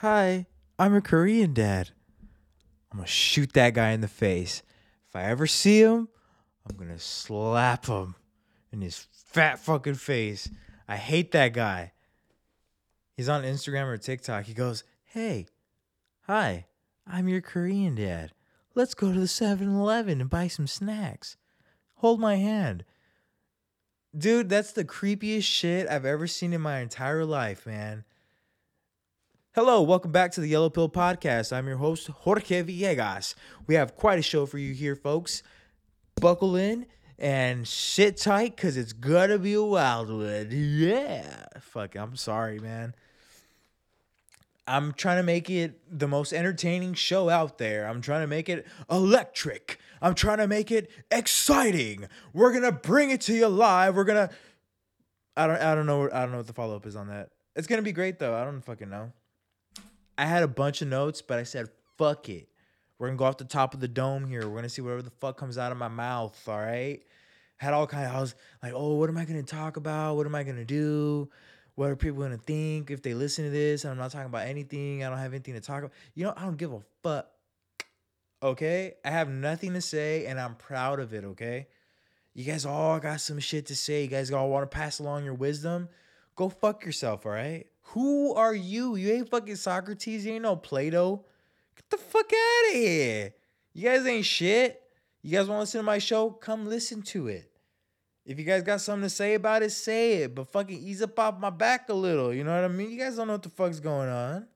Hi, I'm a Korean dad. I'm gonna shoot that guy in the face. If I ever see him, I'm gonna slap him in his fat fucking face. I hate that guy. He's on Instagram or TikTok. He goes, Hey, hi, I'm your Korean dad. Let's go to the 7 Eleven and buy some snacks. Hold my hand. Dude, that's the creepiest shit I've ever seen in my entire life, man. Hello, welcome back to the Yellow Pill Podcast. I'm your host, Jorge Villegas. We have quite a show for you here, folks. Buckle in and sit tight because it's gonna be a wild one. Yeah. Fuck, I'm sorry, man. I'm trying to make it the most entertaining show out there. I'm trying to make it electric. I'm trying to make it exciting. We're gonna bring it to you live. We're gonna. I don't. I don't know. I don't know what the follow up is on that. It's gonna be great though. I don't fucking know. I had a bunch of notes, but I said fuck it. We're gonna go off the top of the dome here. We're gonna see whatever the fuck comes out of my mouth. All right. Had all kind of. I was like, oh, what am I gonna talk about? What am I gonna do? What are people gonna think if they listen to this? And I'm not talking about anything. I don't have anything to talk about. You know, I don't give a fuck. Okay, I have nothing to say, and I'm proud of it. Okay, you guys all got some shit to say. You guys all want to pass along your wisdom. Go fuck yourself. All right. Who are you? You ain't fucking Socrates. You ain't no Plato. Get the fuck out of here. You guys ain't shit. You guys want to listen to my show? Come listen to it. If you guys got something to say about it, say it. But fucking ease up off my back a little. You know what I mean? You guys don't know what the fuck's going on.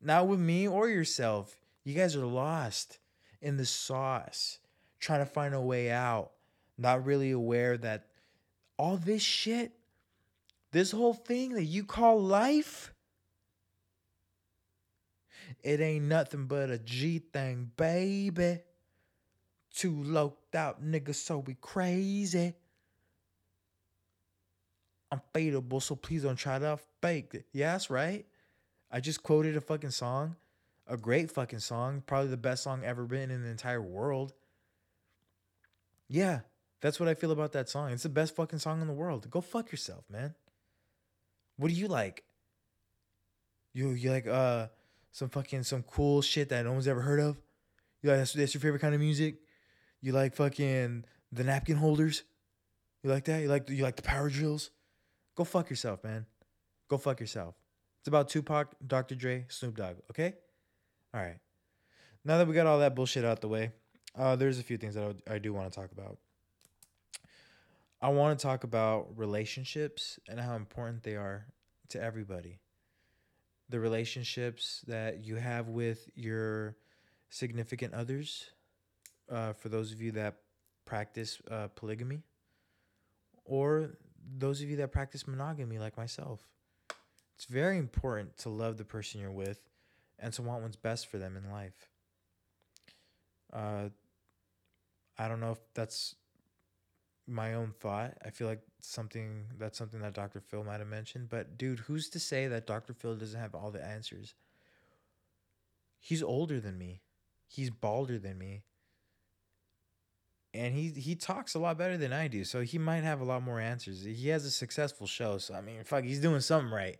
Not with me or yourself. You guys are lost in the sauce, trying to find a way out. Not really aware that all this shit, this whole thing that you call life, it ain't nothing but a G thing, baby. Two loped out niggas, so we crazy. I'm fadeable, so please don't try to fake it. Yeah, that's right. I just quoted a fucking song, a great fucking song, probably the best song ever written in the entire world. Yeah, that's what I feel about that song. It's the best fucking song in the world. Go fuck yourself, man. What do you like? You you like uh some fucking some cool shit that no one's ever heard of? You like that's, that's your favorite kind of music? You like fucking the napkin holders? You like that? You like you like the power drills? Go fuck yourself, man. Go fuck yourself. It's about Tupac, Dr. Dre, Snoop Dogg, okay? All right. Now that we got all that bullshit out the way, uh, there's a few things that I, I do want to talk about. I want to talk about relationships and how important they are to everybody. The relationships that you have with your significant others, uh, for those of you that practice uh, polygamy, or those of you that practice monogamy like myself. It's very important to love the person you're with and to want what's best for them in life. Uh, I don't know if that's my own thought. I feel like something that's something that Dr. Phil might have mentioned, but dude, who's to say that Dr. Phil doesn't have all the answers? He's older than me. He's balder than me and he he talks a lot better than I do, so he might have a lot more answers. He has a successful show, so I mean, fuck, he's doing something right.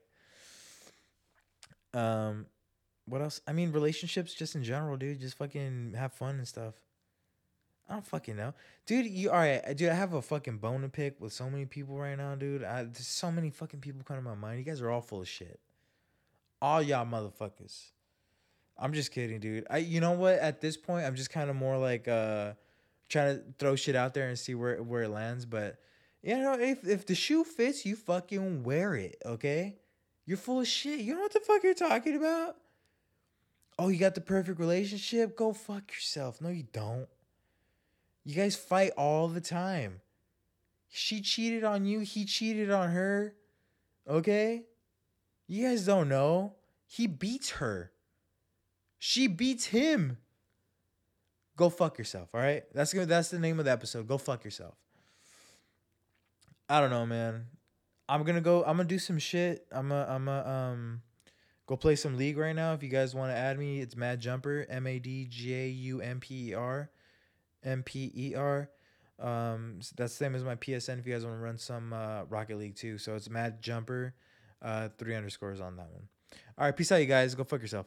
Um, what else? I mean, relationships just in general, dude. Just fucking have fun and stuff. I don't fucking know, dude. You all right, dude? I have a fucking bone to pick with so many people right now, dude. I, there's so many fucking people coming to my mind. You guys are all full of shit. All y'all motherfuckers. I'm just kidding, dude. I, you know what? At this point, I'm just kind of more like uh trying to throw shit out there and see where where it lands. But you know, if if the shoe fits, you fucking wear it. Okay, you're full of shit. You know what the fuck you're talking about? Oh, you got the perfect relationship? Go fuck yourself. No, you don't. You guys fight all the time. She cheated on you. He cheated on her. Okay, you guys don't know. He beats her. She beats him go fuck yourself. All right, that's gonna that's the name of the episode. Go fuck yourself. I don't know, man. I'm gonna go. I'm gonna do some shit. I'm a. I'm a. Um, go play some league right now. If you guys want to add me, it's Mad Jumper. M A D J U M P E R. M P E R. Um, s- that's the same as my PSN. If you guys want to run some uh, Rocket League too, so it's Mad Jumper. Uh, three underscores on that one. All right, peace out, you guys. Go fuck yourself.